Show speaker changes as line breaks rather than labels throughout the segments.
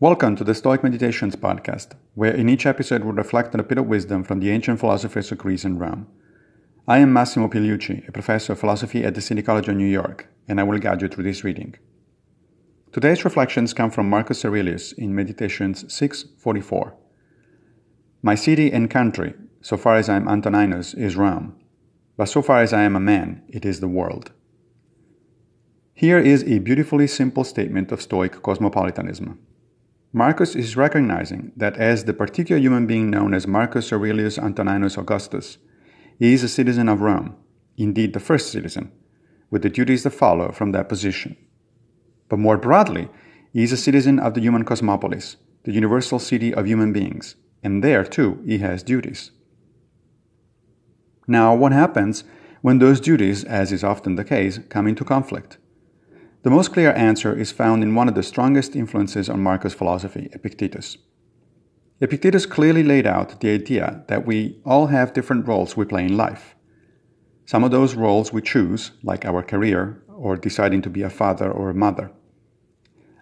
Welcome to the Stoic Meditations podcast, where in each episode we reflect on a bit of wisdom from the ancient philosophers of Greece and Rome. I am Massimo Pigliucci, a professor of philosophy at the City College of New York, and I will guide you through this reading. Today's reflections come from Marcus Aurelius in Meditations 644. My city and country, so far as I am Antoninus, is Rome, but so far as I am a man, it is the world. Here is a beautifully simple statement of Stoic cosmopolitanism. Marcus is recognizing that as the particular human being known as Marcus Aurelius Antoninus Augustus, he is a citizen of Rome, indeed the first citizen, with the duties that follow from that position. But more broadly, he is a citizen of the human cosmopolis, the universal city of human beings, and there too he has duties. Now, what happens when those duties, as is often the case, come into conflict? The most clear answer is found in one of the strongest influences on Marcus' philosophy, Epictetus. Epictetus clearly laid out the idea that we all have different roles we play in life. Some of those roles we choose, like our career or deciding to be a father or a mother.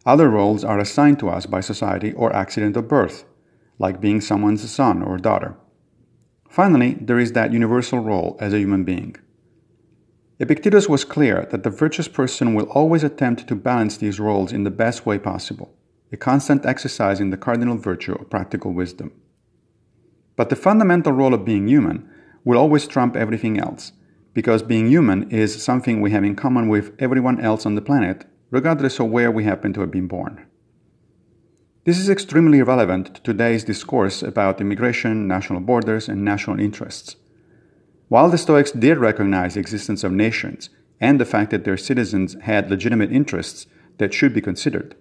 Other roles are assigned to us by society or accident of birth, like being someone's son or daughter. Finally, there is that universal role as a human being. Epictetus was clear that the virtuous person will always attempt to balance these roles in the best way possible, a constant exercise in the cardinal virtue of practical wisdom. But the fundamental role of being human will always trump everything else, because being human is something we have in common with everyone else on the planet, regardless of where we happen to have been born. This is extremely relevant to today's discourse about immigration, national borders, and national interests. While the Stoics did recognize the existence of nations and the fact that their citizens had legitimate interests that should be considered,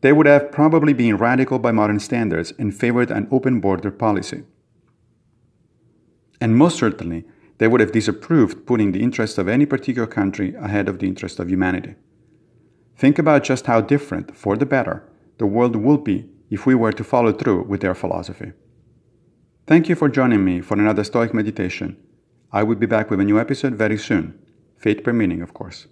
they would have probably been radical by modern standards and favored an open border policy. And most certainly, they would have disapproved putting the interests of any particular country ahead of the interests of humanity. Think about just how different, for the better, the world would be if we were to follow through with their philosophy. Thank you for joining me for another Stoic meditation I will be back with a new episode very soon. Fate permitting, of course.